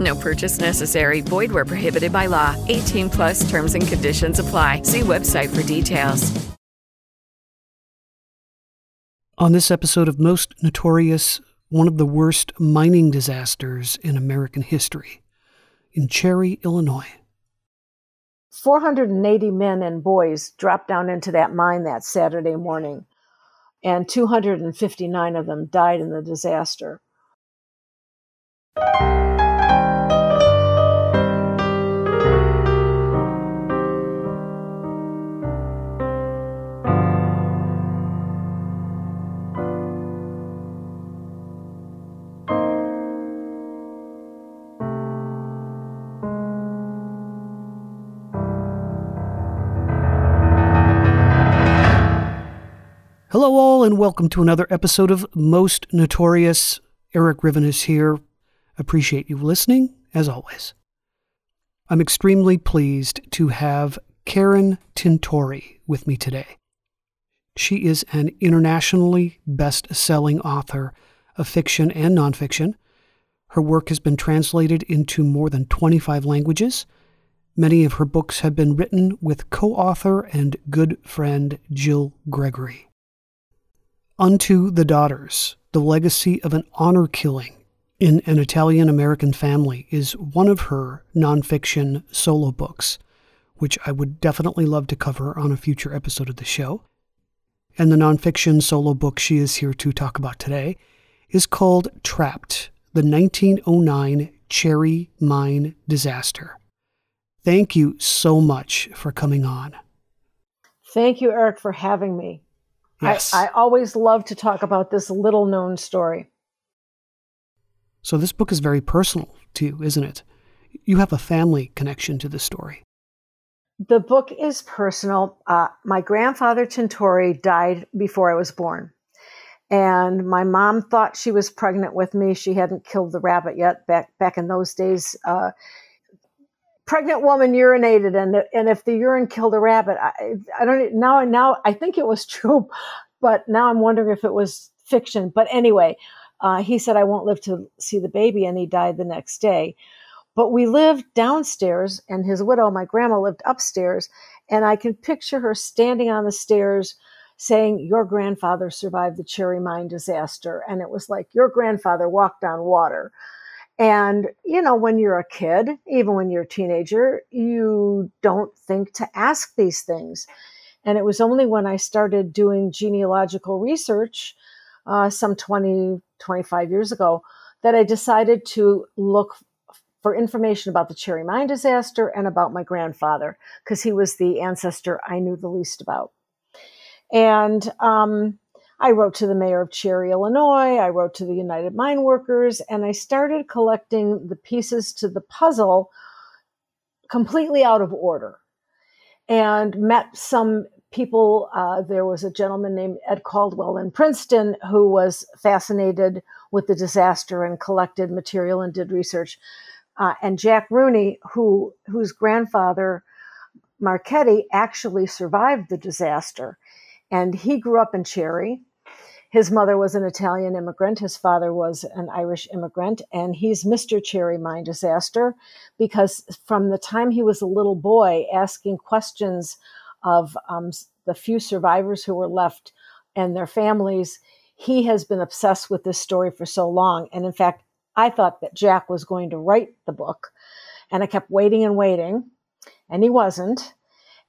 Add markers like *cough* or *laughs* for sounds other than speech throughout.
No purchase necessary. Void where prohibited by law. 18 plus terms and conditions apply. See website for details. On this episode of Most Notorious, one of the worst mining disasters in American history in Cherry, Illinois. 480 men and boys dropped down into that mine that Saturday morning, and 259 of them died in the disaster. Hello, all, and welcome to another episode of Most Notorious. Erik Rivenes here. Appreciate you listening, as always. I'm extremely pleased to have Karen Tintori with me today. She is an internationally best selling author of fiction and nonfiction. Her work has been translated into more than 25 languages. Many of her books have been written with co author and good friend Jill Gregory. Unto the Daughters, The Legacy of an Honor Killing in an Italian American Family is one of her nonfiction solo books, which I would definitely love to cover on a future episode of the show. And the nonfiction solo book she is here to talk about today is called Trapped The 1909 Cherry Mine Disaster. Thank you so much for coming on. Thank you, Erik, for having me. Yes. I, I always love to talk about this little known story. So, this book is very personal to you, isn't it? You have a family connection to this story. The book is personal. Uh, my grandfather Tintori died before I was born. And my mom thought she was pregnant with me. She hadn't killed the rabbit yet. Back back in those days, uh, pregnant woman urinated, and and if the urine killed a rabbit, I, I don't now now I think it was *laughs* true, but now I'm wondering if it was fiction. But anyway, uh, he said I won't live to see the baby, and he died the next day. But we lived downstairs, and his widow, my grandma, lived upstairs, and I can picture her standing on the stairs saying, Your grandfather survived the cherry mine disaster. And it was like, Your grandfather walked on water. And, you know, when you're a kid, even when you're a teenager, you don't think to ask these things. And it was only when I started doing genealogical research uh, some 20, 25 years ago that I decided to look for information about the Cherry Mine disaster and about my grandfather, because he was the ancestor I knew the least about. And um, I wrote to the mayor of Cherry, Illinois. I wrote to the United Mine Workers, and I started collecting the pieces to the puzzle completely out of order and met some people. Uh, there was a gentleman named Ed Caldwell in Princeton who was fascinated with the disaster and collected material and did research. Uh, and Jack Rooney, who whose grandfather Marchetti actually survived the disaster, and he grew up in Cherry. His mother was an Italian immigrant. His father was an Irish immigrant, and he's Mr. Cherry Mine Disaster because from the time he was a little boy, asking questions of um, the few survivors who were left and their families, he has been obsessed with this story for so long. And in fact, I thought that Jack was going to write the book, and I kept waiting and waiting, and he wasn't.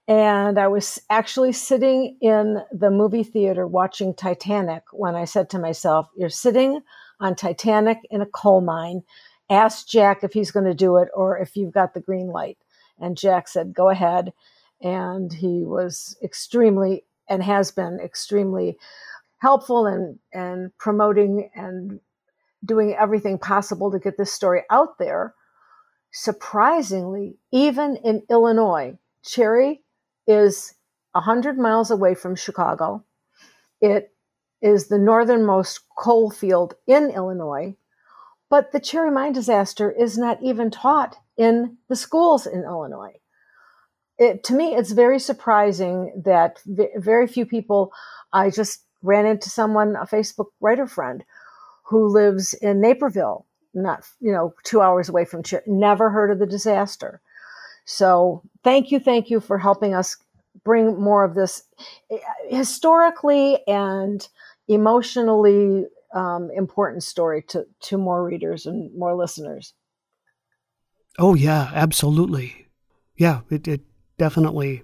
And I was actually sitting in the movie theater watching Titanic when I said to myself, You're sitting on Titanic in a coal mine. Ask Jack if he's going to do it or if you've got the green light. And Jack said, Go ahead. And he was extremely and has been extremely helpful and, and promoting and doing everything possible to get this story out there. Surprisingly, even in Illinois, Cherry is 100 miles away from Chicago. It is the northernmost coal field in Illinois, but the cherry mine disaster is not even taught in the schools in Illinois. It, to me, it's very surprising that very few people. I just ran into someone, a Facebook writer friend, who lives in Naperville, not you know two hours away from Cherry. Never heard of the disaster. So thank you, thank you for helping us bring more of this eh, historically and emotionally um, important story to, to more readers and more listeners. Oh, yeah, absolutely. Yeah, it, it definitely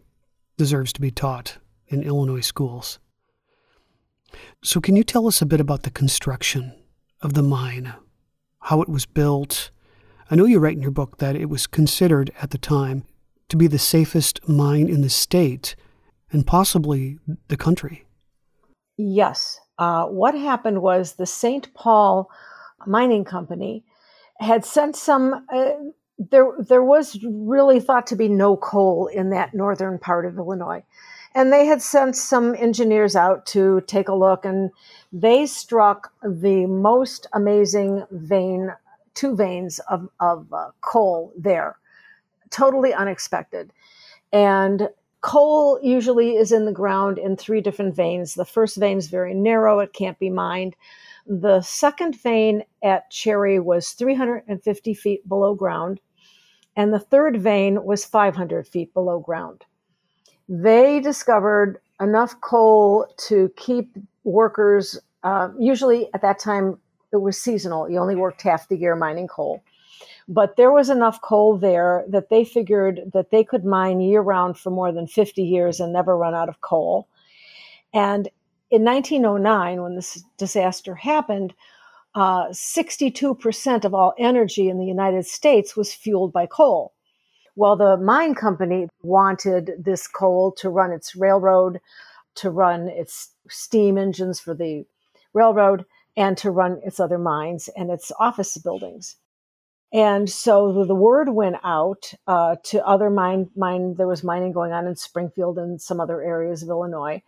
deserves to be taught in Illinois schools. So, can you tell us a bit about the construction of the mine, how it was built? I know you write in your book that it was considered at the time to be the safest mine in the state and possibly the country. Yes. Uh, what happened was the St. Paul Mining Company had sent some. Uh, there, there was really thought to be no coal in that northern part of Illinois. And they had sent some engineers out to take a look, and they struck the most amazing vein, two veins of, of uh, coal there, totally unexpected. And coal usually is in the ground in three different veins. The first vein is very narrow, it can't be mined. The second vein at Cherry was 350 feet below ground, and the third vein was 500 feet below ground. They discovered enough coal to keep workers, uh, usually at that time it was seasonal, you only worked half the year mining coal. But there was enough coal there that they figured that they could mine year round for more than 50 years and never run out of coal. And in 1909, when this disaster happened, uh, 62% of all energy in the United States was fueled by coal. Well, the mine company wanted this coal to run its railroad, to run its steam engines for the railroad, and to run its other mines and its office buildings. And so the, word went out uh, to other mine, mine. There was mining going on in Springfield and some other areas of Illinois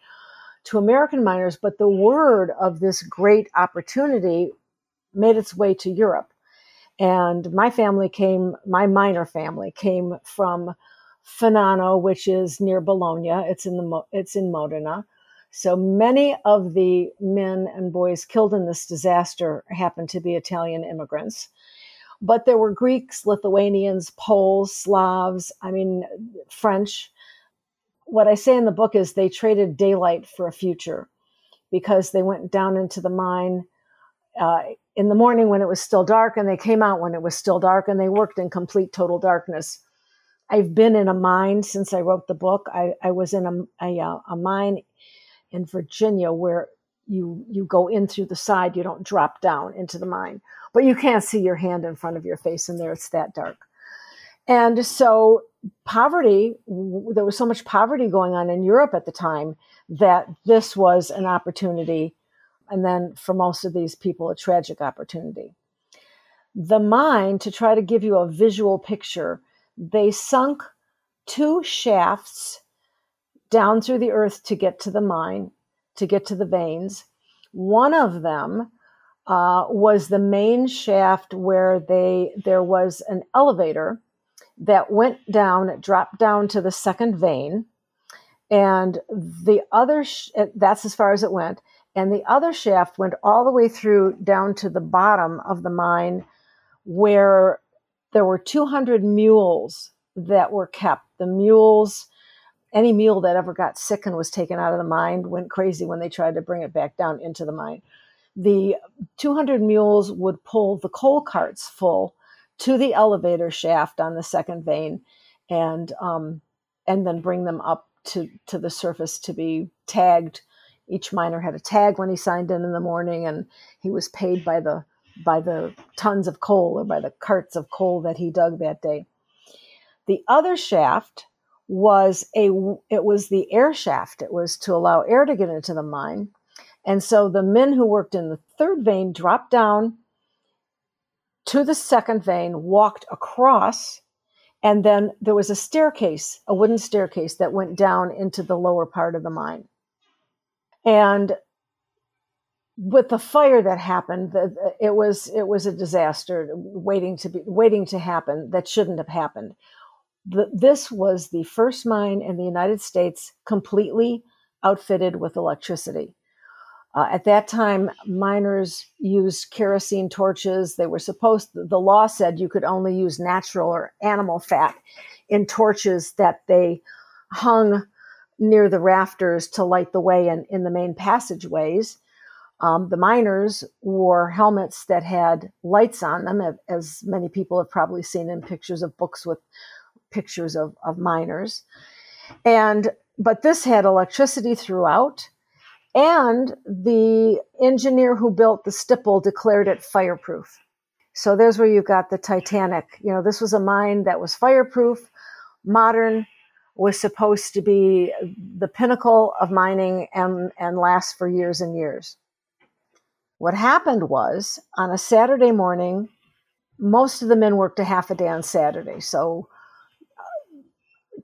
to American miners, but the word of this great opportunity made its way to Europe. And my family came, my miner family came from Fanano, which is near Bologna. It's in the it's in Modena. So many of the men and boys killed in this disaster happened to be Italian immigrants. But there were Greeks, Lithuanians, Poles, Slavs, I mean, French. What I say in the book is they traded daylight for a future because they went down into the mine uh, in the morning when it was still dark and they came out when it was still dark and they worked in complete total darkness. I've been in a mine since I wrote the book. I, I was in a, a, a mine in Virginia where you you go in through the side, you don't drop down into the mine but you can't see your hand in front of your face in there. It's that dark. And so, poverty, there was so much poverty going on in Europe at the time that this was an opportunity. And then for most of these people, a tragic opportunity. The mine, to try to give you a visual picture, they sunk two shafts down through the earth to get to the mine, to get to the veins. One of them uh, was the main shaft where they there was an elevator that went down, it dropped down to the second vein, and the other sh- that's as far as it went, and the other shaft went all the way through down to the bottom of the mine, where there were 200 mules that were kept. The mules any mule that ever got sick and was taken out of the mine went crazy when they tried to bring it back down into the mine the 200 mules would pull the coal carts full to the elevator shaft on the second vein. And um, and then bring them up to, to the surface to be tagged. Each miner had a tag when he signed in in the morning, and he was paid by the by the tons of coal or by the carts of coal that he dug that day. The other shaft was a it was the air shaft. It was to allow air to get into the mine. And so the men who worked in the third vein dropped down to the second vein, walked across, and then there was a staircase, a wooden staircase that went down into the lower part of the mine. And with the fire that happened, it was it was a disaster waiting to be waiting to happen that shouldn't have happened. This was the first mine in the United States completely outfitted with electricity. Uh, at that time, miners used kerosene torches. They were supposed, the law said you could only use natural or animal fat in torches that they hung near the rafters to light the way in, in the main passageways. Um, the miners wore helmets that had lights on them, as many people have probably seen in pictures of books with pictures of, of miners. And but this had electricity throughout and the engineer who built the stipple declared it fireproof. So there's where you've got the Titanic. You know, this was a mine that was fireproof, modern, was supposed to be the pinnacle of mining and, and last for years and years. What happened was on a Saturday morning, most of the men worked a half a day on Saturday. So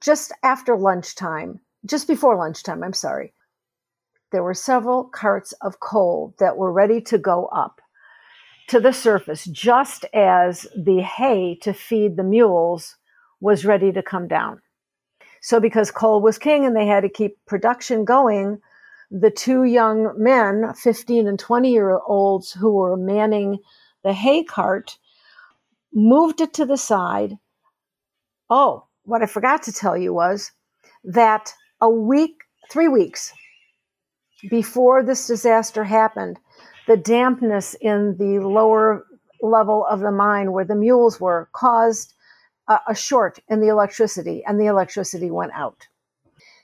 just after lunchtime, just before lunchtime, I'm sorry, there were several carts of coal that were ready to go up to the surface, just as the hay to feed the mules was ready to come down. So, because coal was king and they had to keep production going, the two young men, 15 and 20 year olds, who were manning the hay cart, moved it to the side. Oh, what I forgot to tell you was that a week, three weeks before this disaster happened, the dampness in the lower level of the mine where the mules were caused a, a short in the electricity, and the electricity went out.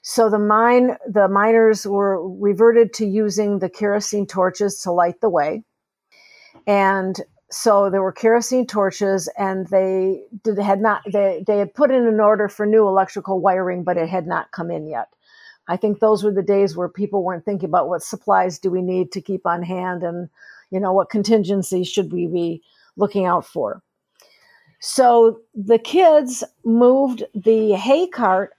So the mine, the miners were reverted to using the kerosene torches to light the way, and so there were kerosene torches, and they did had not they they had put in an order for new electrical wiring, but it had not come in yet. I think those were the days where people weren't thinking about what supplies do we need to keep on hand and, you know, what contingencies should we be looking out for. So the kids moved the hay cart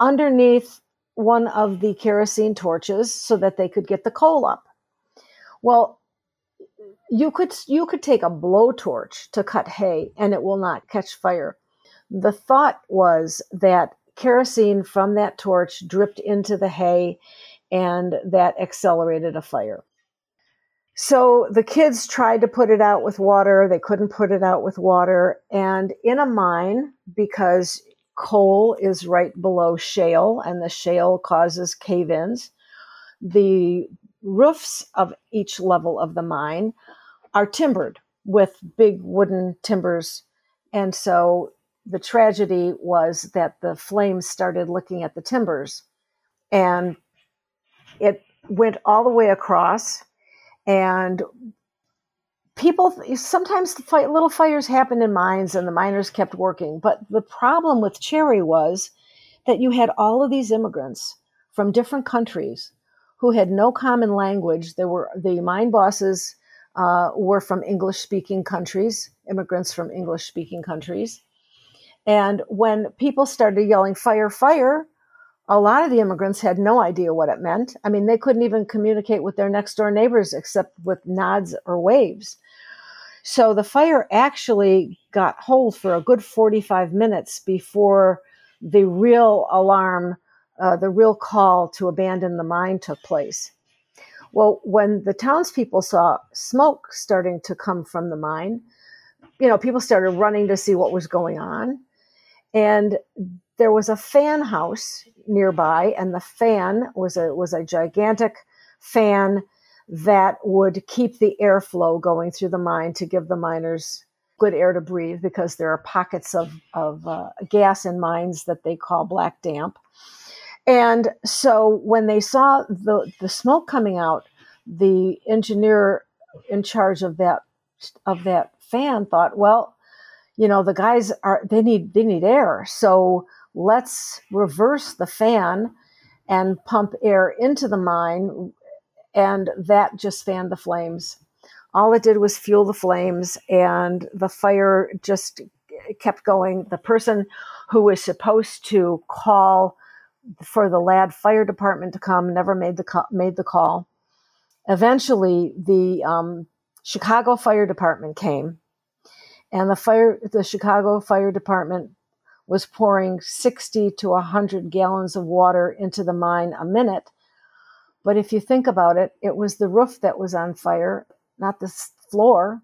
underneath one of the kerosene torches so that they could get the coal up. Well, you could you could take a blowtorch to cut hay and it will not catch fire. The thought was that kerosene from that torch dripped into the hay and that accelerated a fire. So the kids tried to put it out with water. They couldn't put it out with water. And in a mine, because coal is right below shale and the shale causes cave ins, the roofs of each level of the mine are timbered with big wooden timbers. And so the tragedy was that the flames started licking at the timbers. And it went all the way across. And people sometimes fight, little fires happen in mines and the miners kept working. But the problem with cherry was that you had all of these immigrants from different countries who had no common language. There were the mine bosses uh, were from english speaking countries immigrants from english speaking countries and when people started yelling fire, fire, a lot of the immigrants had no idea what it meant. I mean, they couldn't even communicate with their next door neighbors except with nods or waves. So the fire actually got hold for a good 45 minutes before the real alarm, uh, the real call to abandon the mine took place. Well, when the townspeople saw smoke starting to come from the mine, you know, people started running to see what was going on. And there was a fan house nearby, and the fan was a was a gigantic fan that would keep the airflow going through the mine to give the miners good air to breathe because there are pockets of, of uh, gas in mines that they call black damp. And so when they saw the, the smoke coming out, the engineer in charge of that of that fan thought, well, you know, the guys are they need they need air. So let's reverse the fan and pump air into the mine and that just fanned the flames. All it did was fuel the flames and the fire just kept going. The person who was supposed to call for the Ladd Fire Department to come never made the call, made the call. Eventually, the um, Chicago Fire Department came, and the fire the Chicago Fire Department was pouring 60 to 100 gallons of water into the mine a minute. But if you think about it, it was the roof that was on fire, not the floor.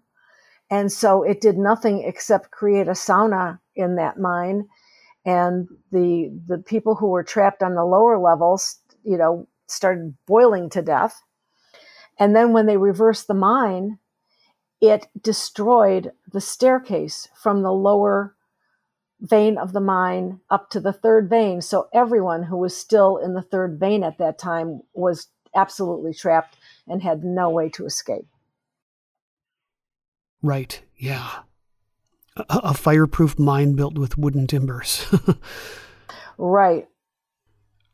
And so it did nothing except create a sauna in that mine. And the the people who were trapped on the lower levels, you know, started boiling to death. And then when they reversed the mine, it destroyed the staircase from the lower vein of the mine up to the third vein. So everyone who was still in the third vein at that time was absolutely trapped and had no way to escape. Right, yeah. A, a fireproof mine built with wooden timbers. *laughs* right.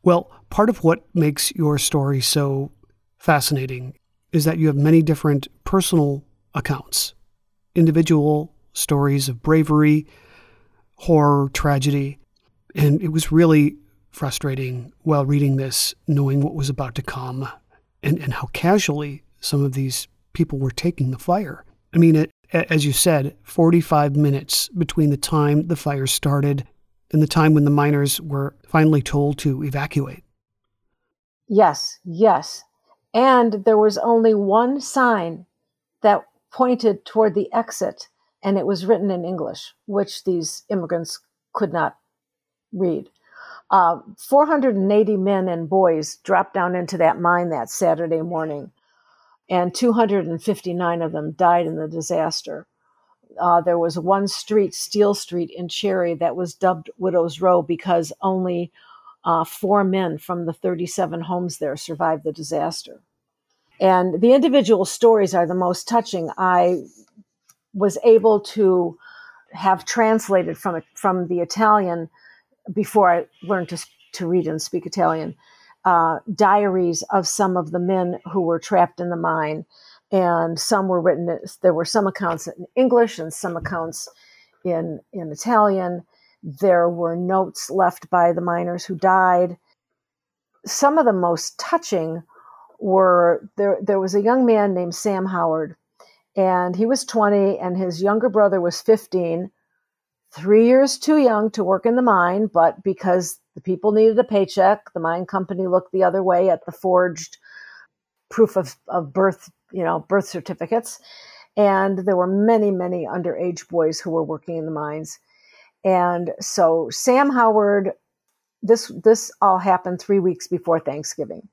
Well, part of what makes your story so fascinating is that you have many different personal accounts, individual stories of bravery, horror, tragedy. And it was really frustrating while reading this, knowing what was about to come and, and how casually some of these people were taking the fire. I mean, it, as you said, 45 minutes between the time the fire started and the time when the miners were finally told to evacuate. Yes, yes. And there was only one sign that pointed toward the exit, and it was written in English, which these immigrants could not read. Uh, 480 men and boys dropped down into that mine that Saturday morning, and 259 of them died in the disaster. Uh, there was one street, Steel Street in Cherry, that was dubbed Widow's Row because only uh, four men from the 37 homes there survived the disaster. And the individual stories are the most touching. I was able to have translated from from the Italian before I learned to to read and speak Italian. Uh, diaries of some of the men who were trapped in the mine, and some were written. There were some accounts in English and some accounts in in Italian. There were notes left by the miners who died. Some of the most touching were there there was a young man named Sam Howard and he was 20 and his younger brother was 15 3 years too young to work in the mine but because the people needed a paycheck the mine company looked the other way at the forged proof of, of birth you know birth certificates and there were many many underage boys who were working in the mines and so Sam Howard this this all happened 3 weeks before Thanksgiving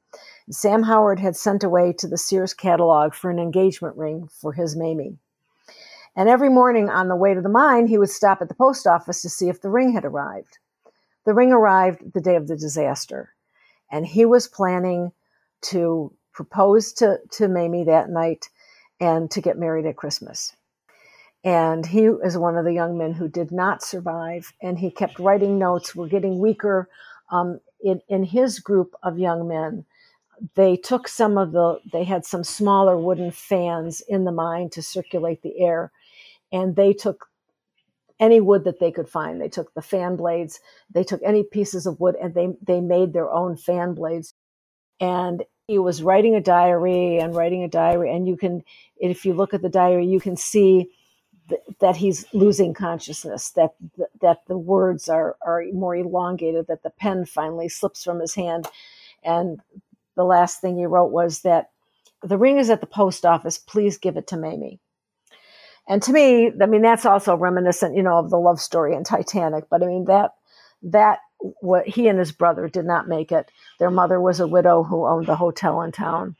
Sam Howard had sent away to the Sears catalog for an engagement ring for his Mamie. And every morning on the way to the mine, he would stop at the post office to see if the ring had arrived. The ring arrived the day of the disaster, and he was planning to propose to, to Mamie that night and to get married at Christmas. And he is one of the young men who did not survive, and he kept writing notes. We're getting weaker um, in, in his group of young men they took some of the they had some smaller wooden fans in the mine to circulate the air and they took any wood that they could find they took the fan blades they took any pieces of wood and they they made their own fan blades and he was writing a diary and writing a diary and you can if you look at the diary you can see th- that he's losing consciousness that that the words are are more elongated that the pen finally slips from his hand and the last thing he wrote was that the ring is at the post office. Please give it to Mamie. And to me, I mean, that's also reminiscent, you know, of the love story in Titanic. But I mean, that that what he and his brother did not make it. Their mother was a widow who owned the hotel in town.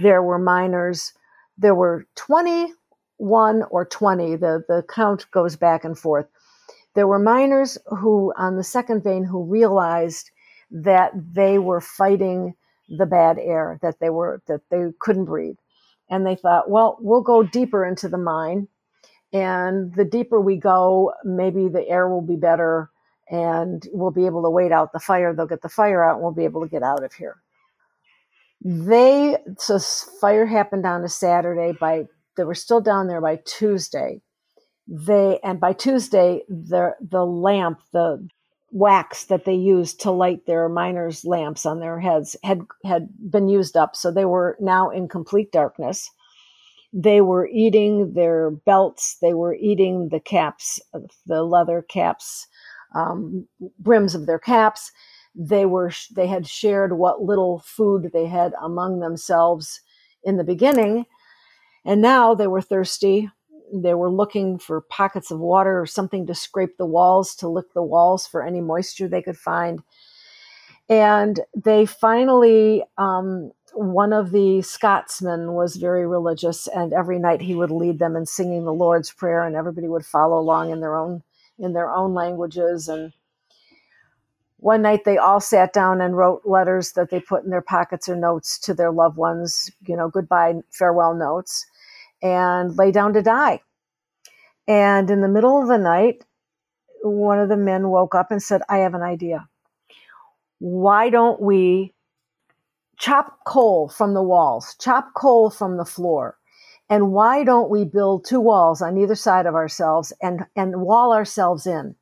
There were miners. There were 21 or 20. The, the count goes back and forth. There were miners who, on the second vein, who realized that they were fighting the bad air, that they were that they couldn't breathe, and they thought, well, we'll go deeper into the mine, and the deeper we go, maybe the air will be better, and we'll be able to wait out the fire. They'll get the fire out, and we'll be able to get out of here. They so fire happened on a Saturday. By they were still down there by Tuesday they and by Tuesday the the lamp the wax that they used to light their miners lamps on their heads had had been used up. So they were now in complete darkness. They were eating their belts. They were eating the caps the leather caps um, brims of their caps. They were they had shared what little food they had among themselves in the beginning. And now they were thirsty they were looking for pockets of water or something to scrape the walls, to lick the walls for any moisture they could find. And they finally, um, one of the Scotsmen was very religious, and every night he would lead them in singing the Lord's Prayer, and everybody would follow along in their own in their own languages. And one night they all sat down and wrote letters that they put in their pockets or notes to their loved ones, you know, goodbye, farewell notes and lay down to die. And in the middle of the night, one of the men woke up and said, I have an idea. Why don't we chop coal from the walls, chop coal from the floor? And why don't we build two walls on either side of ourselves and, and wall ourselves in?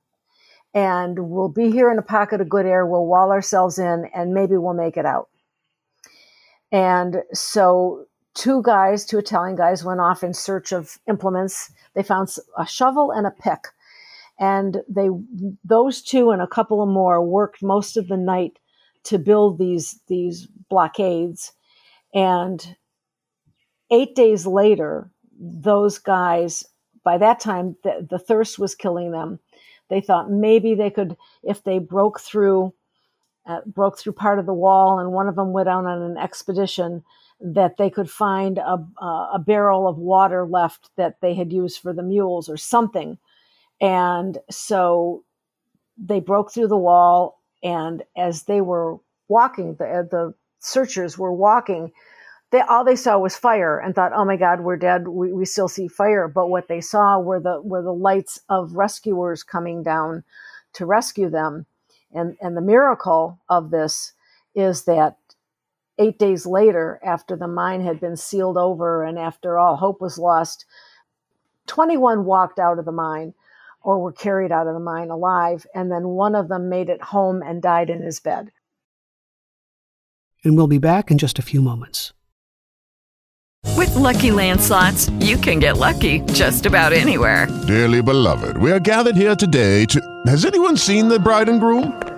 And we'll be here in a pocket of good air. We'll wall ourselves in and maybe we'll make it out. And so two guys, two Italian guys, went off in search of implements. They found a shovel and a pick, and they those two and a couple of more worked most of the night to build these these blockades. And eight days later, those guys, by that time, the, the thirst was killing them. They thought maybe they could, if they broke through. Uh, broke through part of the wall, and one of them went out on an expedition that they could find a, a barrel of water left that they had used for the mules or something. And so they broke through the wall, and as they were walking, the, uh, the searchers were walking. They, all they saw was fire and thought, "Oh my God, we're dead. We, we still see fire." But what they saw were the were the lights of rescuers coming down to rescue them, and and the miracle of this is that eight days later, after the mine had been sealed over and after all hope was lost, 21 walked out of the mine or were carried out of the mine alive, and then one of them made it home and died in his bed. And we'll be back in just a few moments. With LuckyLand Slots, you can get lucky just about anywhere. Dearly beloved, we are gathered here today to. Has anyone seen the bride and groom?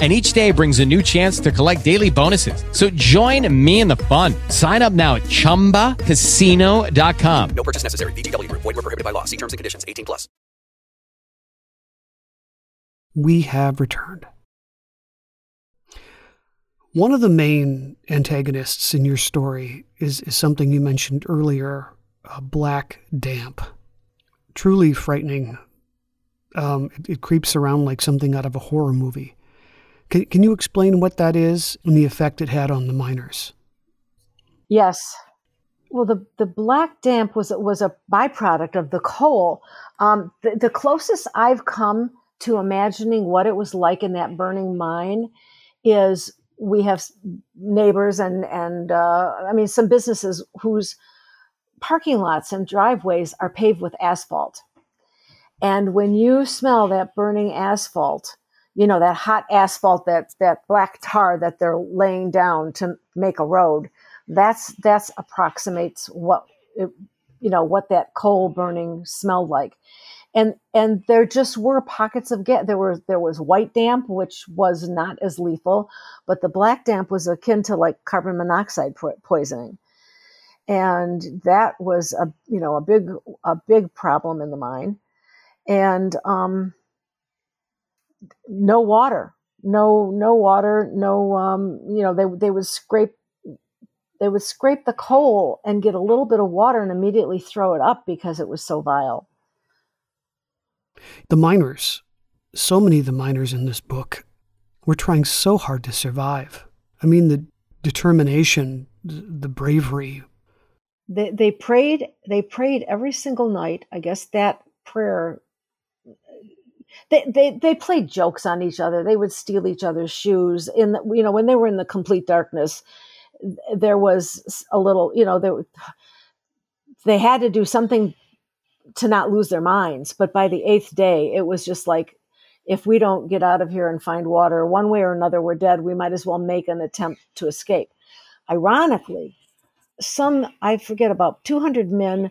and each day brings a new chance to collect daily bonuses. So join me in the fun. Sign up now at ChumbaCasino.com. No purchase necessary. VGW. Void were prohibited by law. See terms and conditions. 18 plus. We have returned. One of the main antagonists in your story is, is something you mentioned earlier, a black damp. Truly frightening. Um, it, it creeps around like something out of a horror movie. Can, can you explain what that is and the effect it had on the miners? Yes. Well, the, the black damp was was a byproduct of the coal. Um, the, the closest I've come to imagining what it was like in that burning mine is we have neighbors and and uh, I mean some businesses whose parking lots and driveways are paved with asphalt, And when you smell that burning asphalt, you know, that hot asphalt, that, that black tar that they're laying down to make a road, that's, that's approximates what, it, you know, what that coal burning smelled like. And, and there just were pockets of gas. There was, there was white damp, which was not as lethal, but the black damp was akin to like carbon monoxide poisoning. And that was a, you know, a big, a big problem in the mine. And, um, no water, no no water, no um, you know they they would scrape they would scrape the coal and get a little bit of water and immediately throw it up because it was so vile. The miners, so many of the miners in this book, were trying so hard to survive. I mean, the determination, the bravery. They they prayed they prayed every single night. I guess that prayer they, they they played jokes on each other. They would steal each other's shoes. In the, you know when they were in the complete darkness, there was a little you know there they had to do something to not lose their minds. But by the eighth day, it was just like if we don't get out of here and find water one way or another, we're dead. We might as well make an attempt to escape. Ironically, some I forget about 200 men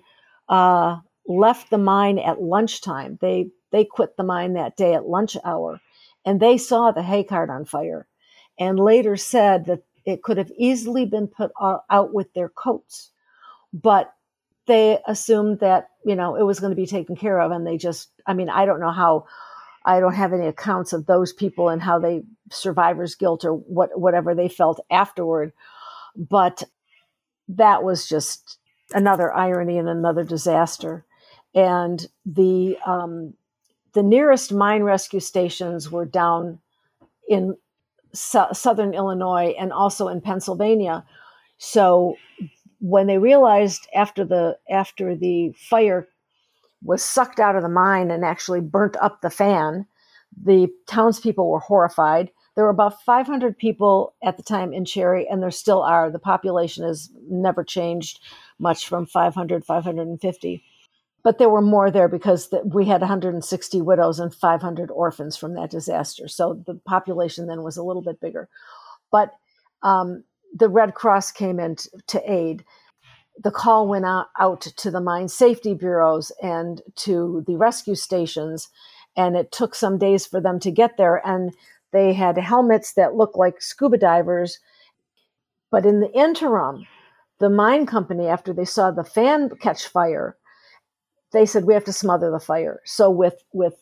uh, left the mine at lunchtime. They they quit the mine that day at lunch hour and they saw the hay cart on fire and later said that it could have easily been put out with their coats. But they assumed that, you know, it was going to be taken care of. And they just, I mean, I don't know how, I don't have any accounts of those people and how they, survivor's guilt or what, whatever they felt afterward. But that was just another irony and another disaster. And the, um, the nearest mine rescue stations were down in southern Illinois and also in Pennsylvania. So when they realized after the after the fire was sucked out of the mine and actually burnt up the fan, the townspeople were horrified. There were about 500 people at the time in Cherry, and there still are. The population has never changed much from 500, 550 but there were more there because the, we had 160 widows and 500 orphans from that disaster. So the population then was a little bit bigger. But um, the Red Cross came in t- to aid. The call went out, out to the mine safety bureaus and to the rescue stations, and it took some days for them to get there. And they had helmets that looked like scuba divers. But in the interim, the mine company, after they saw the fan catch fire, they said we have to smother the fire. So with with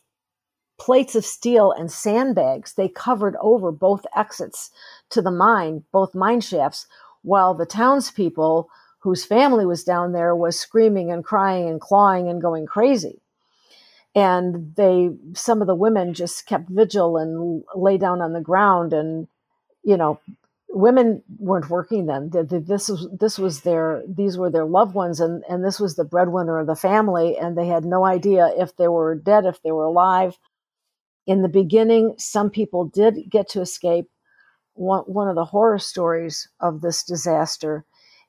plates of steel and sandbags, they covered over both exits to the mine, both mine shafts, while the townspeople whose family was down there was screaming and crying and clawing and going crazy. And they some of the women just kept vigil and lay down on the ground and you know women weren't working then. This was this was their these were their loved ones, and and this was the breadwinner of the family, and they had no idea if they were dead, if they were alive. In the beginning, some people did get to escape. One one of the horror stories of this disaster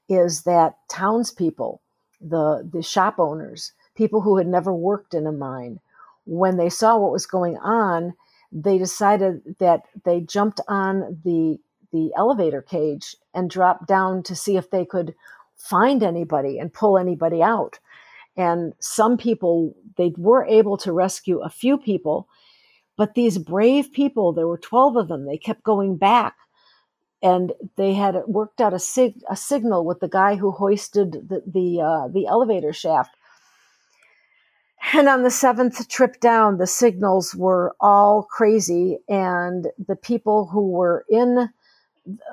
is that townspeople, the the shop owners, people who had never worked in a mine, when they saw what was going on, they decided that they jumped on the the elevator cage and dropped down to see if they could find anybody and pull anybody out. And some people, they were able to rescue a few people, but these brave people, there were 12 of them, they kept going back and they had worked out a, sig- a signal with the guy who hoisted the, the, uh, the elevator shaft. And on the seventh trip down, the signals were all crazy, and the people who were in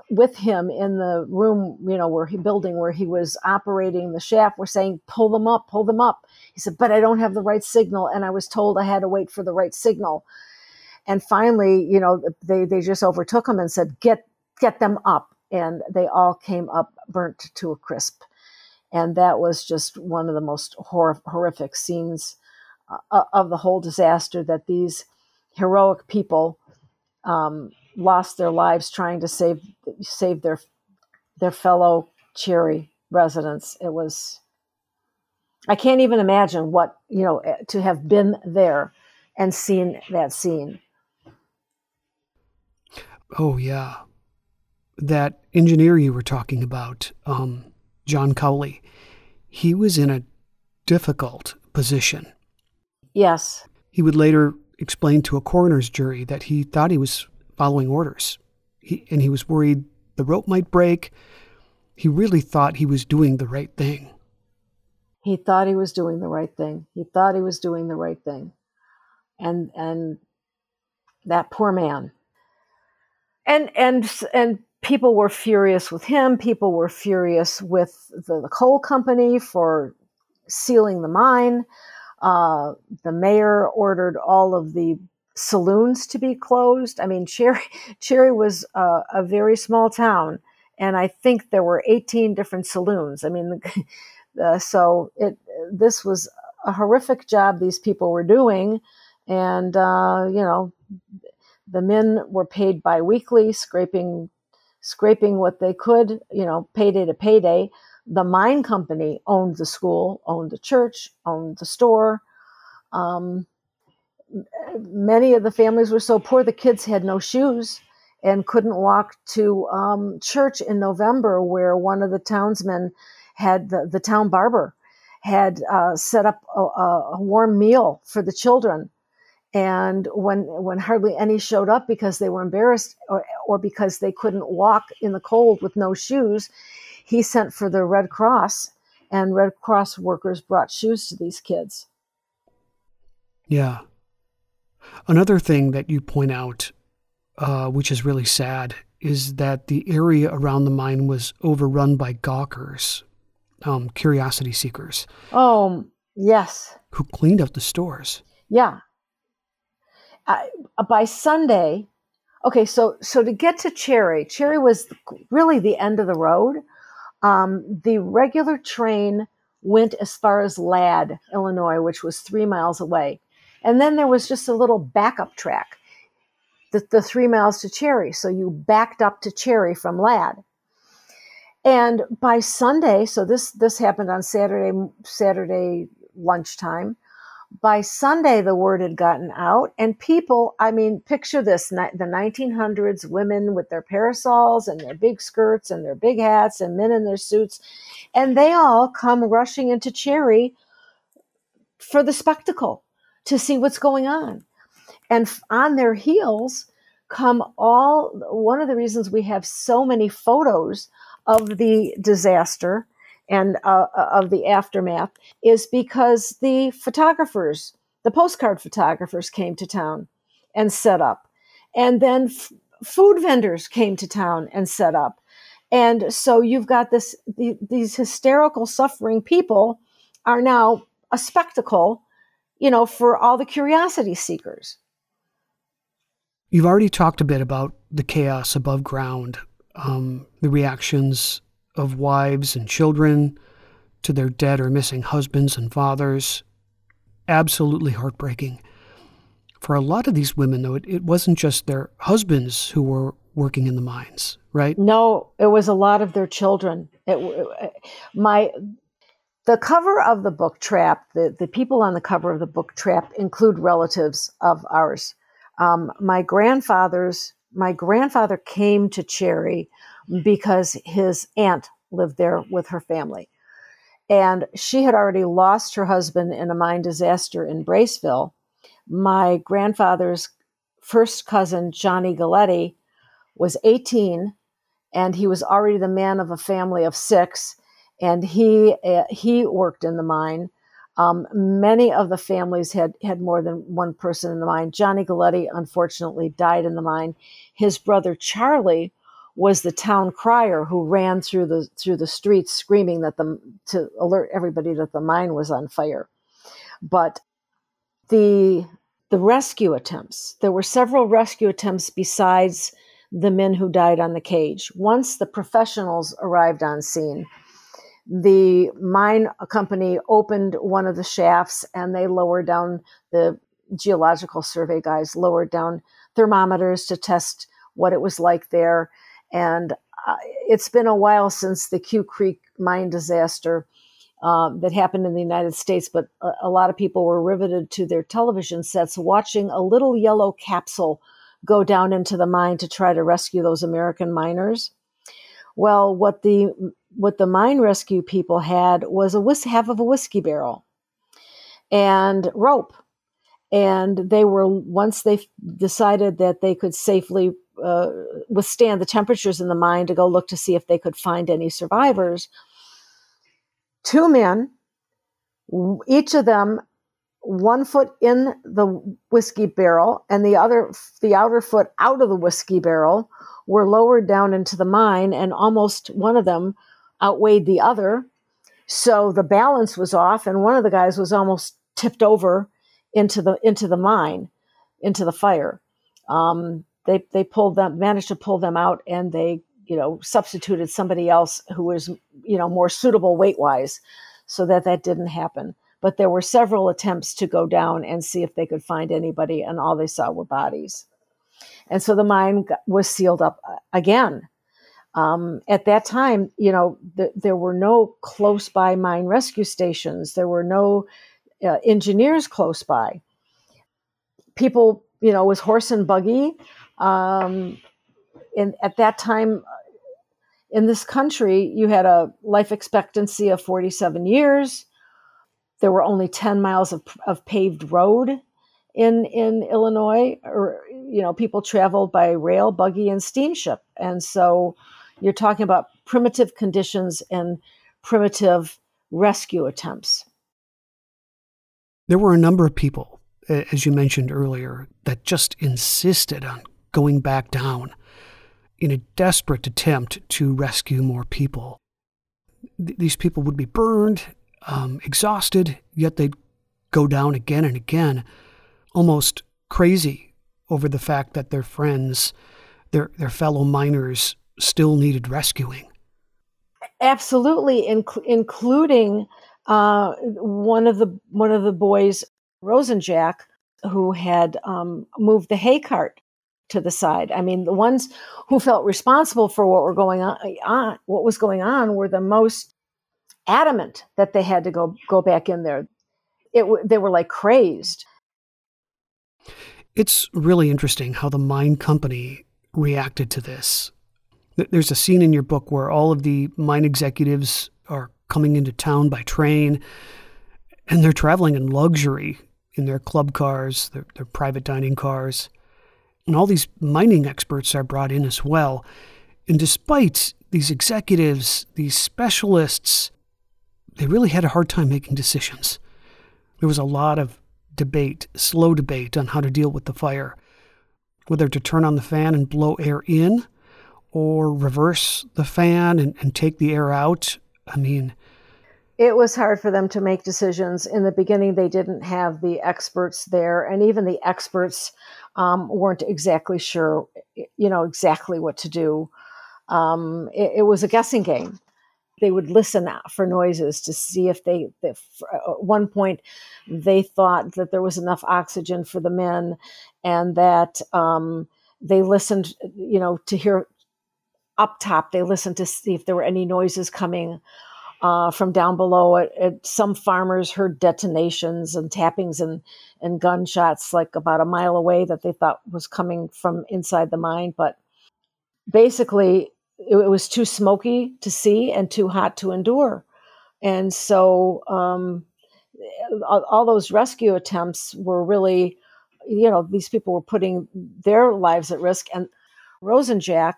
with him in the room, you know, where he building where he was operating the shaft were saying, pull them up, pull them up. He said, but I don't have the right signal. And I was told I had to wait for the right signal. And finally, you know, they, they just overtook him and said, get, get them up. And they all came up burnt to a crisp. And that was just one of the most hor- horrific scenes uh, of the whole disaster that these heroic people um, lost their lives trying to save save their their fellow Cherry residents. It was I can't even imagine what, you know, eh, to have been there and seen that scene. Oh, yeah. That engineer you were talking about, um, John Cowley, he was in a difficult position. Yes. He would later explain to a coroner's jury that he thought he was following orders. He, and he was worried the rope might break. He really thought he was doing the right thing. He thought he was doing the right thing. He thought he was doing the right thing. And and that poor man. And and and people were furious with him. People were furious with the, the coal company for sealing the mine. Uh, the mayor ordered all of the saloons to be closed. I mean, *laughs* Cherry, Cherry was a, a very small town, and I think there were 18 different saloons. I mean, *laughs* uh, so it this was a horrific job these people were doing, and uh, you know, the men were paid biweekly, scraping scraping what they could, you know, payday to payday. The mine company owned the school, owned the church, owned the store. Um, many of the families were so poor the kids had no shoes and couldn't walk to um, church in November, where one of the townsmen had the, the town barber had uh, set up a, a, warm meal for the children. And when when hardly any showed up because they were embarrassed or, or because they couldn't walk in the cold with no shoes, he sent for the Red Cross, and Red Cross workers brought shoes to these kids. Yeah, Another thing that you point out, uh, which is really sad, is that the area around the mine was overrun by gawkers, um, curiosity seekers. Oh, yes. Who cleaned up the stores. Yeah. Uh, by Sunday, okay, so so to get to Cherry, Cherry was really the end of the road. Um, the regular train went as far as Ladd, Illinois, which was three miles away. And then there was just a little backup track, the, the three miles to Cherry. So you backed up to Cherry from Ladd. And by Sunday, so this this happened on Saturday Saturday lunchtime. By Sunday, the word had gotten out, and people, I mean, picture this the 1900s women with their parasols and their big skirts and their big hats, and men in their suits, and they all come rushing into Cherry for the spectacle to see what's going on. And on their heels come all one of the reasons we have so many photos of the disaster and uh, uh, of the aftermath is because the photographers, the postcard photographers came to town and set up. And then f- food vendors came to town and set up. And so you've got this the, these hysterical suffering people are now a spectacle you know, for all the curiosity seekers. You've already talked a bit about the chaos above ground, um, the reactions of wives and children to their dead or missing husbands and fathers. Absolutely heartbreaking. For a lot of these women, though, it, it wasn't just their husbands who were working in the mines, right? No, it was a lot of their children. It, my the cover of the book Trap, the, the people on the cover of the book Trap include relatives of ours. Um, my grandfather's my grandfather came to Cherry because his aunt lived there with her family. And she had already lost her husband in a mine disaster in Braceville. My grandfather's first cousin, Johnny Galletti, was 18 and he was already the man of a family of six and he uh, he worked in the mine. Um, many of the families had had more than one person in the mine. Johnny Galletti unfortunately died in the mine. His brother Charlie was the town crier who ran through the through the streets screaming that the to alert everybody that the mine was on fire. But the the rescue attempts, there were several rescue attempts besides the men who died on the cage. Once the professionals arrived on scene, the mine company opened one of the shafts and they lowered down the geological survey guys lowered down thermometers to test what it was like there and uh, it's been a while since the Quecreek mine disaster um, that happened in the United States, but a, a lot of people were riveted to their television sets watching a little yellow capsule go down into the mine to try to rescue those American miners. Well, what the what the mine rescue people had was a whis- half of a whiskey barrel and rope, and they were once they decided that they could safely uh, withstand the temperatures in the mine to go look to see if they could find any survivors two men, each of them one foot in the whiskey barrel and the other the outer foot out of the whiskey barrel were lowered down into the mine and almost one of them outweighed the other. So the balance was off and one of the guys was almost tipped over into the into the mine into the fire. Um, they they pulled them managed to pull them out and they you know substituted somebody else who was you know more suitable weight wise so that that didn't happen. But there were several attempts to go down and see if they could find anybody and all they saw were bodies. And so the mine was sealed up uh, again um, at that time you know th- there were no close by mine rescue stations there were no uh, engineers close by people you know was horse and buggy um, and at that time in this country, you had a life expectancy of 47 years. There were only 10 miles of, of paved road in in Illinois, or you know, people traveled by rail, buggy, and steamship. And so, you're talking about primitive conditions and primitive rescue attempts. There were a number of people, as you mentioned earlier, that just insisted on going back down in a desperate attempt to rescue more people. Th- these people would be burned, um, exhausted, yet they'd go down again and again, almost crazy over the fact that their friends, their, their fellow miners, still needed rescuing. Absolutely, inc- including uh, one of the one of the boys, Rosenjack, who had um, moved the hay cart to the side. I mean, the ones who felt responsible for what were going on, on what was going on, were the most adamant that they had to go go back in there. It they were like crazed. It's really interesting how the mine company reacted to this. There's a scene in your book where all of the mine executives are coming into town by train, and they're traveling in luxury in their club cars, their, their private dining cars. And all these mining experts are brought in as well. And despite these executives, these specialists, they really had a hard time making decisions. There was a lot of debate, slow debate on how to deal with the fire, whether to turn on the fan and blow air in or reverse the fan and, and take the air out. I mean, it was hard for them to make decisions. In the beginning, they didn't have the experts there, and even the experts um, weren't exactly sure, you know, exactly what to do. Um, it, it, was a guessing game. They would listen for noises to see if they, if, at one point, they thought that there was enough oxygen for the men and that um, they listened, you know, to hear up top, they listened to see if there were any noises coming uh, from down below. It, it, some farmers heard detonations and tappings and, and gunshots like about a mile away that they thought was coming from inside the mine. But basically, it, it was too smoky to see and too hot to endure. And so um, all, all those rescue attempts were really, you know, these people were putting their lives at risk. And Rosenjack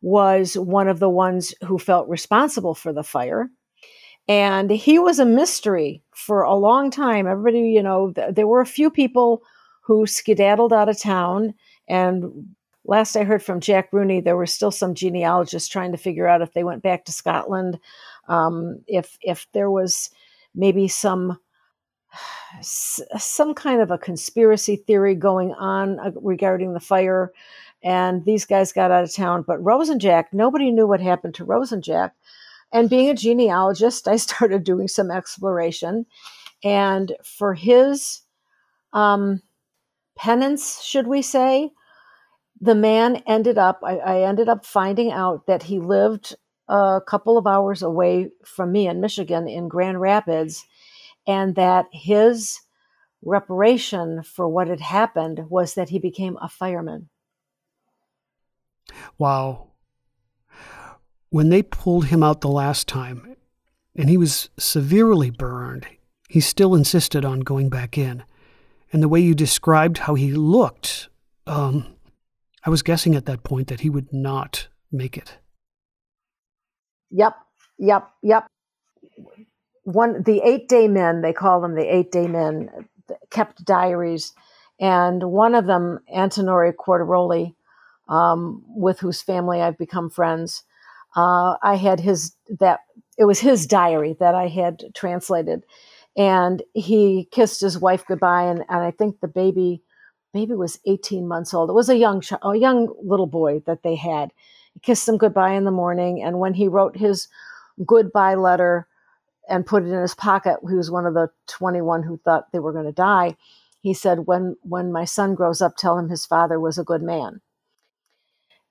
was one of the ones who felt responsible for the fire and he was a mystery for a long time. Everybody, you know, th- there were a few people who skedaddled out of town. And last I heard from Jack Rooney, there were still some genealogists trying to figure out if they went back to Scotland, um, if if there was maybe some *sighs* some kind of a conspiracy theory going on uh, regarding the fire. And these guys got out of town. But Rosenjack, nobody knew what happened to Rosenjack and being a genealogist, I *laughs* started doing some exploration. And for his um, penance, should we say, the man ended up, I, I ended up finding out that he lived a couple of hours away from me in Michigan in Grand Rapids, and that his reparation for what had happened was that he became a fireman. Wow. When they pulled him out the last time, and he was severely burned, he still insisted on going back in. And the way you described how he looked, um, I was guessing at that point that he would not make it. Yep, yep, yep. One, the eight day men, they call them the eight day men, kept diaries. And one of them, Antenore Quartaroli, um, with whose family I've become friends, uh, I had his, that, it was his diary that I had translated. And he kissed his wife goodbye. And, and I think the baby, baby was 18 months old. It was a young, a young little boy that they had. He kissed him goodbye in the morning. And when he wrote his goodbye letter and put it in his pocket, he was one of the 21 who thought they were going to die. He said, when, when my son grows up, tell him his father was a good man.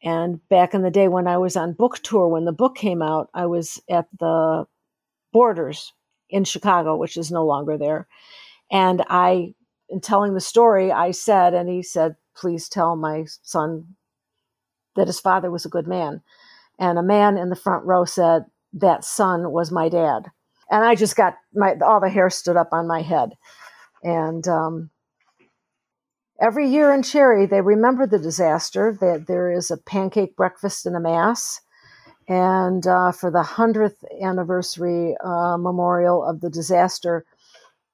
And back in the day when I was on book tour, when the book came out, I was at the Borders in Chicago, which is no longer there. And I, in telling the story, I said, and he said, please tell my son that his father was a good man. And a man in the front row said, that son was my dad. And I just got my, all the hair stood up on my head. And um, every year in Cherry, they remember the disaster. That there is a pancake breakfast and a mass. And uh, for the 100th anniversary uh, memorial of the disaster,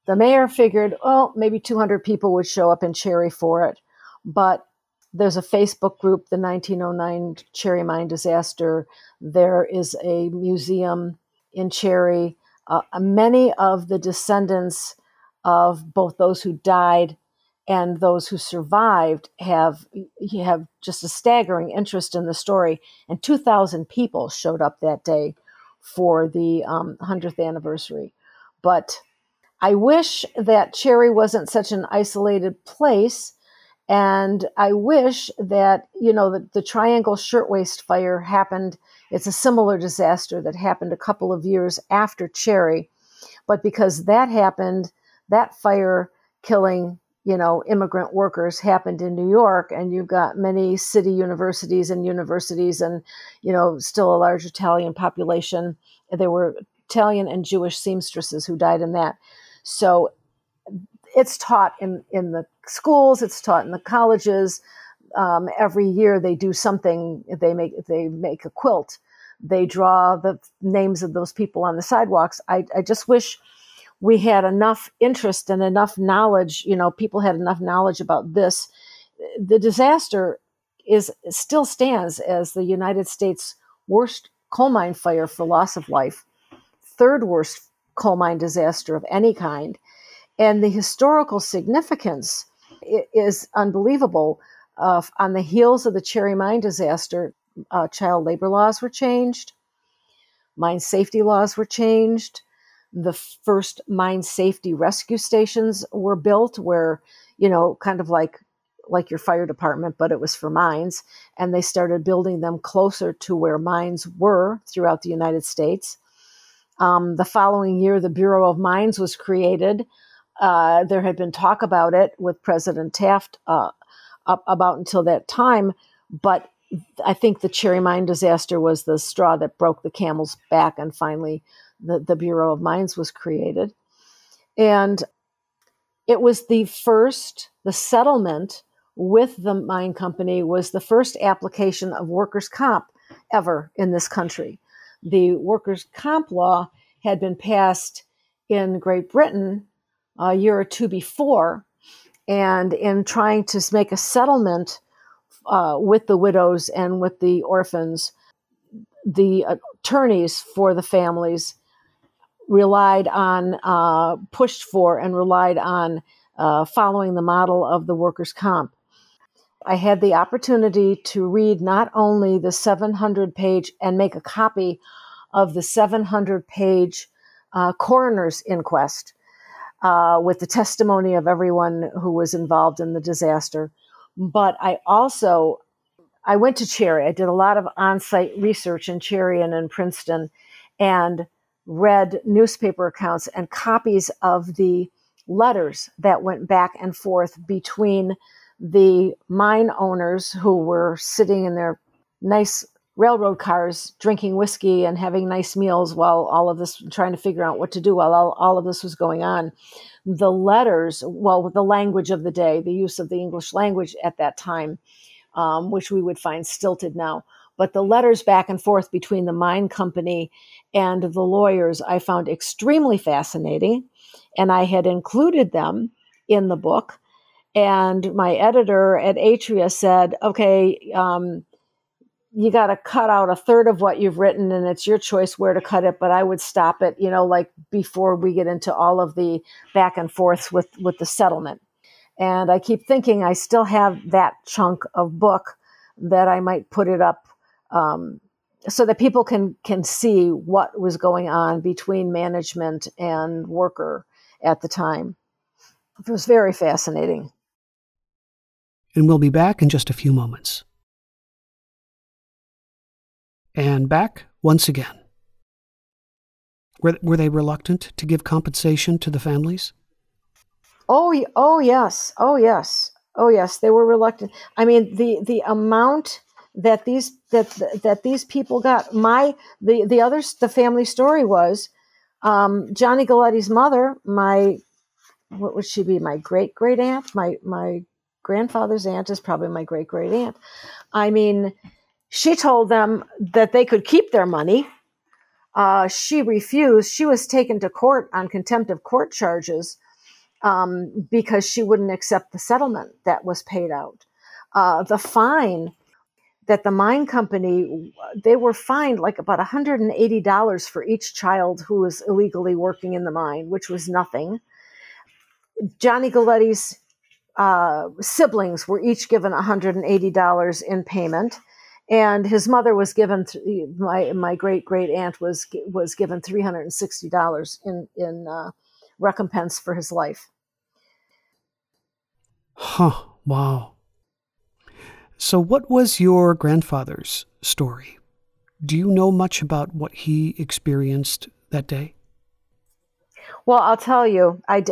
the mayor figured, oh, maybe 200 people would show up in Cherry for it. But there's a Facebook group, the 1909 Cherry Mine disaster. There is a museum in Cherry. Uh, many of the descendants of both those who died and those who survived have have just a staggering interest in the story. And 2,000 people showed up that day for the um, 100th anniversary. But I wish that Cherry wasn't such an isolated place. And I wish that, you know, the, the Triangle Shirtwaist Fire happened. It's a similar disaster that happened a couple of years after Cherry. But because that happened, that fire killing you know, immigrant workers happened in New York, and you've got many city universities and universities, and you know, still a large Italian population. There were Italian and Jewish seamstresses who died in that. So it's taught in in the schools, it's taught in the colleges. Um, every year they do something. They make they make a quilt. They draw the names of those people on the sidewalks. I, I just wish we had enough interest and enough knowledge, you know, people had enough knowledge about this. The disaster is still stands as the United States worst coal mine fire for loss of life, third worst coal mine disaster of any kind. And the historical significance is unbelievable. Uh, on the heels of the Cherry Mine disaster, uh, child labor laws were changed, mine safety laws were changed, the first mine safety rescue stations were built where you know kind of like like your fire department but it was for mines. And they started building them closer to where mines were throughout the united states. Um, the following year the bureau of mines was created. Uh, there had been talk about it with president taft uh, up about until that time. But i think the cherry mine disaster was the straw that broke the camel's back and finally the, the Bureau of Mines was created. And it was the first, the settlement with the mine company was the first application of workers' comp ever in this country. The workers' comp law had been passed in Great Britain a year or two before. And in trying to make a settlement uh, with the widows and with the orphans, the attorneys for the families relied on, uh, pushed for, and relied on uh, following the model of the workers' comp. I had the opportunity to read not only the 700 page and make a copy of the 700 page uh, coroner's inquest uh, with the testimony of everyone who was involved in the disaster, but I also I went to Cherry. I did a lot of on site research in Cherry and in Princeton and read newspaper accounts and copies of the letters that went back and forth between the mine owners who were sitting in their nice railroad cars drinking whiskey and having nice meals while all of this trying to figure out what to do while all, all of this was going on. The letters well with the language of the day the use of the english language at that time um, which we would find stilted now. But the letters back and forth between the mine company and the lawyers i found extremely fascinating and i had included them in the book. And my editor at atria said okay um, you got to cut out a third of what you've written and it's your choice where to cut it but i would stop it you know like before we get into all of the back and forths with with the settlement. And i keep thinking i still have that chunk of book that i might put it up um, so that people can can see what was going on between management and worker at the time it was very fascinating and we'll be back in just a few moments and back once again. Were, were they reluctant to give compensation to the families? Oh, oh yes, oh yes, oh yes. They were reluctant. I mean, the the amount that these that that these people got. My the the other the family story was um, Johnny Galetti's mother. My what would she be? My great great aunt. My my grandfather's aunt is probably my great great aunt. I mean, she told them that they could keep their money. Uh, she refused. She was taken to court on contempt of court charges um, because she wouldn't accept the settlement that was paid out. Uh, the fine that the mine company they were fined like about $180 for each child who was illegally working in the mine which was nothing johnny galetti's uh, siblings were each given $180 in payment and his mother was given th- my my great great aunt was was given three hundred and sixty dollars in in uh, recompense for his life. Huh! Wow. So, what was your grandfather's story? Do you know much about what he experienced that day? Well, I'll tell you, I,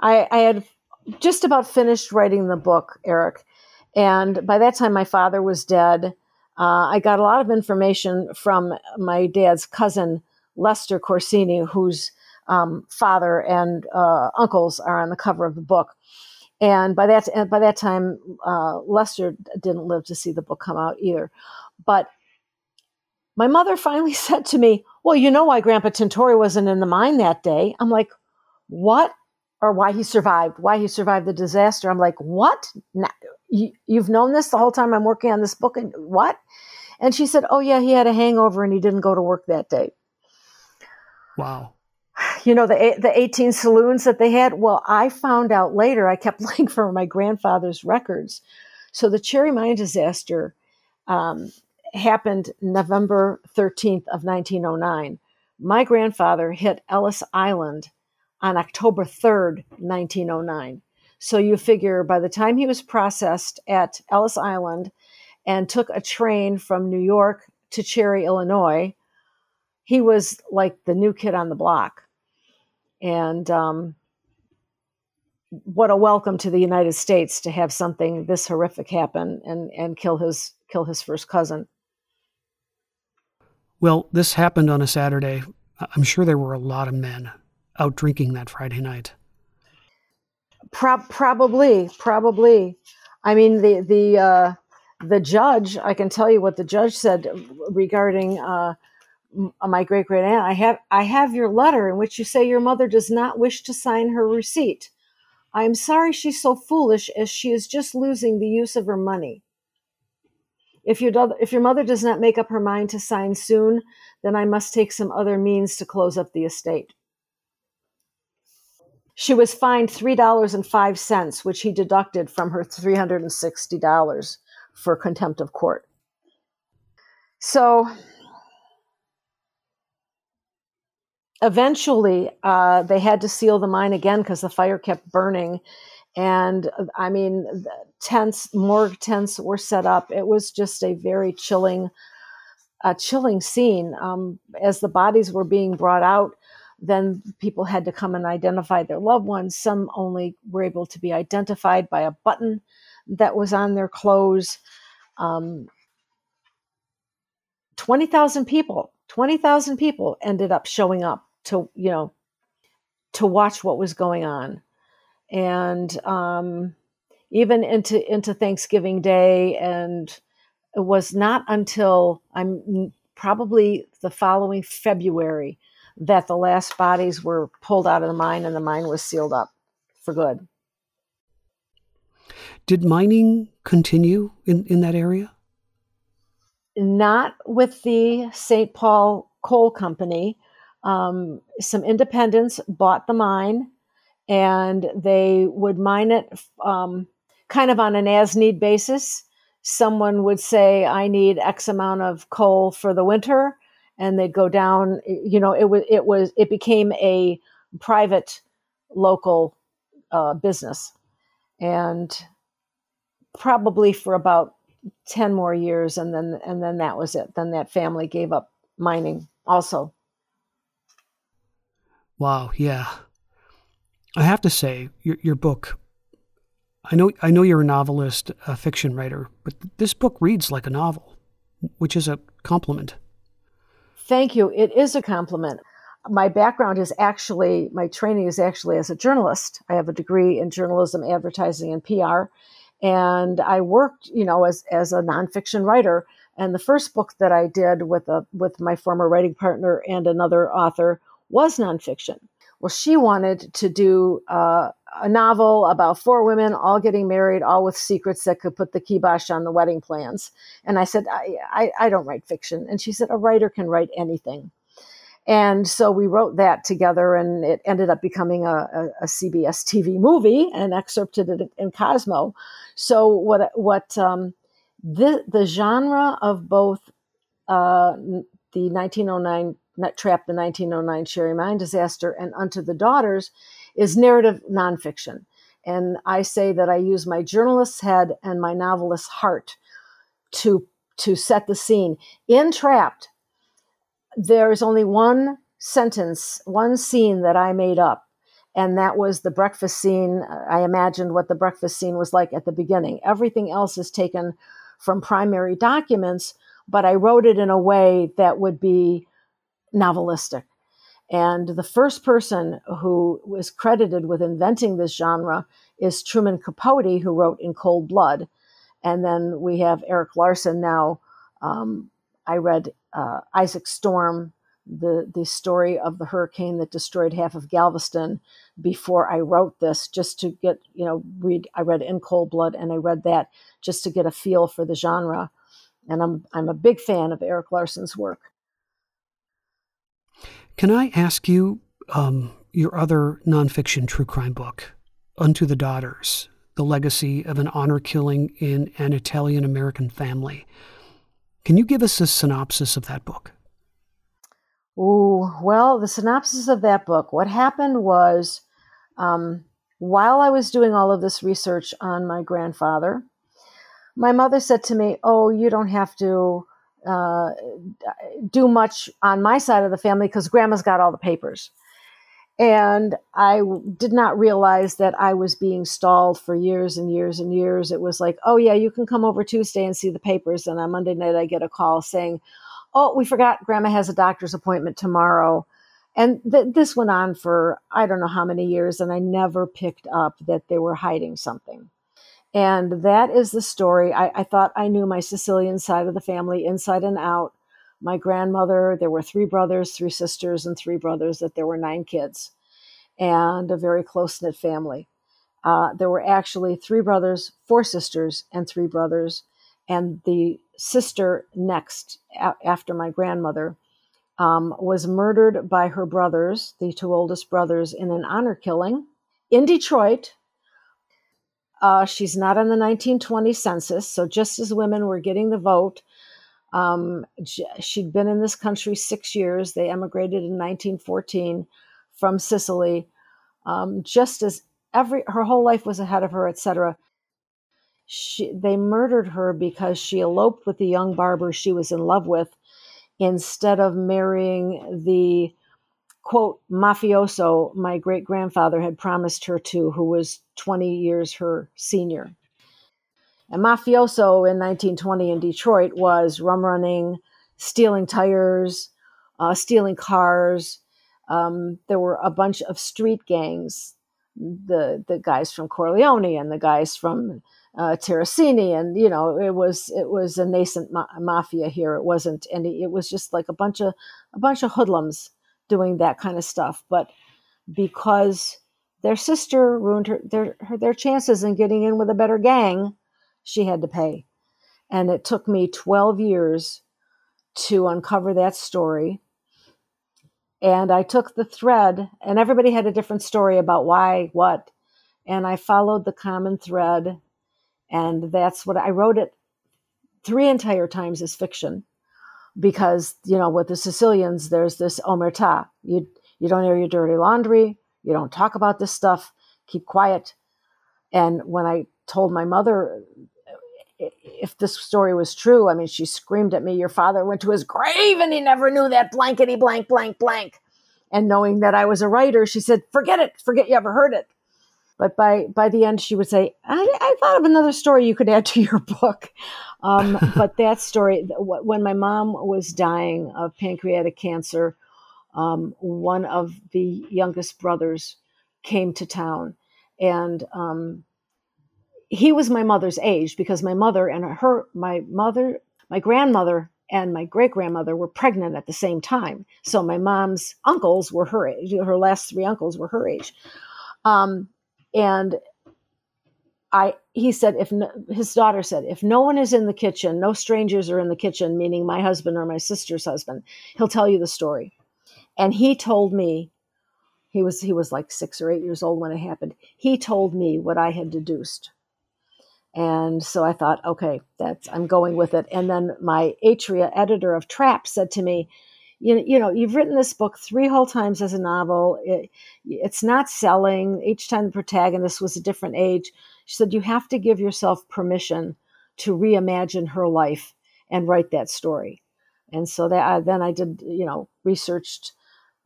I, had just about finished writing the book, Erik, and by that time my father was dead uh, I got a lot of information from my dad's cousin, Lester Corsini, whose um, father and uh, uncles are on the cover of the book. And by that by that time, uh, Lester didn't live to see the book come out either. But my mother *laughs* finally said to me, "Well, you know why Grandpa Tintori wasn't in the mine that day?" I'm like, "What?" Or why he survived? Why he survived the disaster? I'm like, "What? you, you've known this the whole time I'm working on this book, and what?" And she said, Oh, yeah, he had a hangover and he didn't go to work that day. Wow. You know, the, the 18 saloons that they had? Well, I found out later, I kept *laughs* looking for my grandfather's records. So the Cherry Mine disaster um, happened November 13th of 1909. My grandfather hit Ellis Island on October 3rd, 1909. So you figure by the time he was processed at Ellis Island and took a train from New York to Cherry, Illinois. He was like the new kid on the block. And um, what a welcome to the United States to have something this horrific happen and, and kill his kill his first cousin. Well, this happened on a Saturday. I'm sure there were a lot of men out drinking that Friday night. Pro- probably, probably. I mean, the the uh, the judge, I can tell you what the judge said regarding uh, my great great aunt. I have I have your letter in which you say your mother does not wish to sign her receipt. I am sorry she's so foolish, as she is just losing the use of her money. If your if your mother does not make up her mind to sign soon, then I must take some other means to close up the estate. She was fined three dollars and five cents, which he deducted from her three hundred and sixty dollars for contempt of court. So eventually, uh, they had to seal the mine again because the fire kept burning. And I mean, tents, morgue tents were set up. It was just a very chilling, a chilling scene. Um, as the bodies were being brought out, then people had to come and identify their loved ones. Some only were able to be identified by a button that was on their clothes. Um, 20,000 people, 20,000 people ended up showing up to, you know, to watch what was going on. And um, even into, into Thanksgiving Day. And it was not until I'm probably the following February that the last bodies were pulled out of the mine and the mine was sealed up for good. Did mining continue in, in that area? Not with the St. Paul Coal Company. Um, some independents bought the mine and they would mine it um, kind of on an as need basis. Someone would say, I need X amount of coal for the winter and they'd go down. You know, it was it was it became a private local uh, business, and probably for about ten more years, and then and then that was it. Then that family gave up mining also. Wow, yeah. I have to say, your your book. I know I know you're a novelist, a fiction writer, but this book reads like a novel, which is a compliment. Thank you. It is a compliment. My background is actually, my training is actually as a journalist. I have a degree in journalism, advertising, and PR. And I worked, you know, as, as a nonfiction writer. And the first book that I did with a with my former writing partner and another author was nonfiction. Well, she wanted to do uh, a novel about four women all getting married, all with secrets that could put the kibosh on the wedding plans. And I said, I, I, I don't write fiction. And she said, a writer can write anything. And so we wrote that together, and it ended up becoming a, a, a CBS TV movie and excerpted it in Cosmo. So what what um, the the genre of both uh, the 1909 Trap, the 1909 Cherry Mine disaster, and Unto the Daughters is narrative nonfiction. And I say that I use my journalist's head and my novelist's heart to, to set the scene. In Trapped, there is only one sentence, one scene that I made up. And that was the breakfast scene. I imagined what the breakfast scene was like at the beginning. Everything else is taken from primary documents, but I wrote it in a way that would be novelistic. And the first person who was credited with inventing this genre is Truman Capote, who wrote In Cold Blood. And then we have Erik Larson now. Um, I read uh, Isaac Storm, the, the story of the hurricane that destroyed half of Galveston before I wrote this, just to get, you know, read. I read In Cold Blood and I read that just to get a feel for the genre. And I'm, I'm a big fan of Erik Larson's work. Can I ask you um, your other nonfiction true crime book, Unto the Daughters, The Legacy of an Honor Killing in an Italian American Family? Can you give us a synopsis of that book? Oh, well, the synopsis of that book, what happened was um, while I was doing all of this research on my grandfather, my mother said to me, Oh, you don't have to uh, do much on my side of the family because grandma's got all the papers. And I did not realize that I was being stalled for years and years and years. It was like, oh, yeah, you can come over Tuesday and see the papers. And on Monday night, I get a call saying, oh, we forgot grandma has a doctor's appointment tomorrow. And th- this went on for I don't know how many years. And I never picked up that they were hiding something. And that is the story. I, I, thought I knew my Sicilian side of the family inside and out. My grandmother, there were three brothers, three sisters, and three brothers, that there were nine kids, and a very close knit family. Uh, there were actually three brothers, four sisters, and three brothers. And the sister next, a- after my grandmother, um, was murdered by her brothers, the two oldest brothers, in an honor killing in Detroit uh, she's not on the 1920 census. So just as women were getting the vote, um, she'd been in this country six years. They emigrated in 1914 from Sicily. Um, just as every her whole life was ahead of her, etc. She, they murdered her because she eloped with the young barber she was in love with instead of marrying the quote mafioso my great grandfather had promised her to, who was 20 years her senior. And mafioso in 1920 in Detroit was rum running, stealing tires, uh, stealing cars. Um, there were a bunch of street gangs, the the guys from Corleone and the guys from uh, Terrasini, and you know it was it was a nascent ma- mafia here. It wasn't any. It was just like a bunch of a bunch of hoodlums doing that kind of stuff. But because their sister ruined her their her, their chances in getting in with a better gang, she had to pay. And it took me 12 years to uncover that story. And I took the thread, and everybody had a different story about why, what. And I followed the common thread. And that's what I wrote it three entire times as fiction because, you know, with the Sicilians, there's this omerta. You, you don't air your dirty laundry. You don't talk about this stuff. Keep quiet. And when I told my mother if this story was true, I mean, she screamed at me, Your father went to his grave and he never knew that blankety blank, blank, blank. And knowing that I was a writer, she said, Forget it, forget you ever heard it. But by, by the end, she would say, I, I thought of another story you could add to your book. Um, *laughs* but that story, when my mom was dying of pancreatic cancer, um, one of the youngest brothers came to town and um, he was my mother's age because my mother and her my mother my grandmother and my great grandmother were pregnant at the same time so my mom's uncles were her age her last three uncles were her age um, and i he said if no, his daughter said if no one is in the kitchen no strangers are in the kitchen meaning my husband or my sister's husband he'll tell you the story. And he told me he was he was like six or eight years old when it happened. He told me what i had deduced. And so I thought, okay, that's I'm going with it. And then my Atria editor of Trap said to me, you, you know, you've written this book three whole times as a novel. It, it's not selling. Each time the protagonist was a different age. She said, you have to give yourself permission to reimagine her life and write that story. And so that I, then I did, you know, researched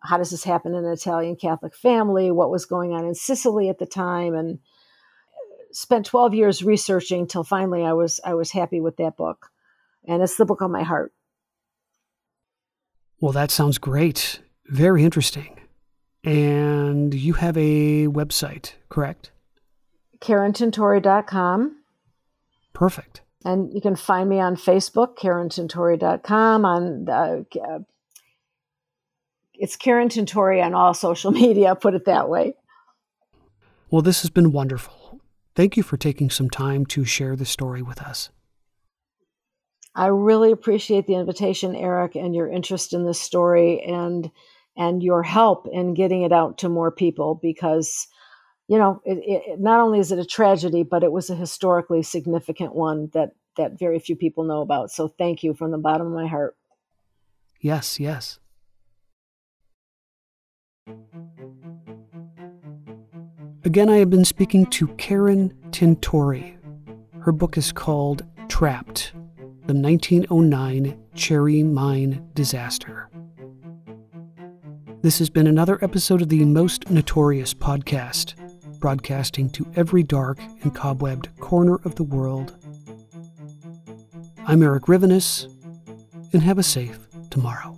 how does this happen in an Italian Catholic family? What was going on in Sicily at the time? And spent 12 years researching till finally I was I was happy with that book. And it's the book on my heart. Well, that sounds great. Very interesting. And you have a website, correct? KarenTintori.com. Perfect. And you can find me on Facebook, KarenTintori.com, on uh, it's Karen Tintori on all social *laughs* media, put it that way. Well, this has been wonderful. Thank you for taking some time to share the story with us. I really appreciate the invitation, Erik, and your interest in this story and and your help in getting it out to more people because you know it, it, not only is it a tragedy but it was a historically significant one that that very few people know about. So thank you from the bottom of my heart. Yes yes. Again, I have been speaking to Karen Tintori. Her book is called Trapped The 1909 Cherry Mine Disaster. This has been another episode of the Most Notorious podcast, broadcasting to every dark and cobwebbed corner of the world. I'm Erik Rivenes, and have a safe tomorrow.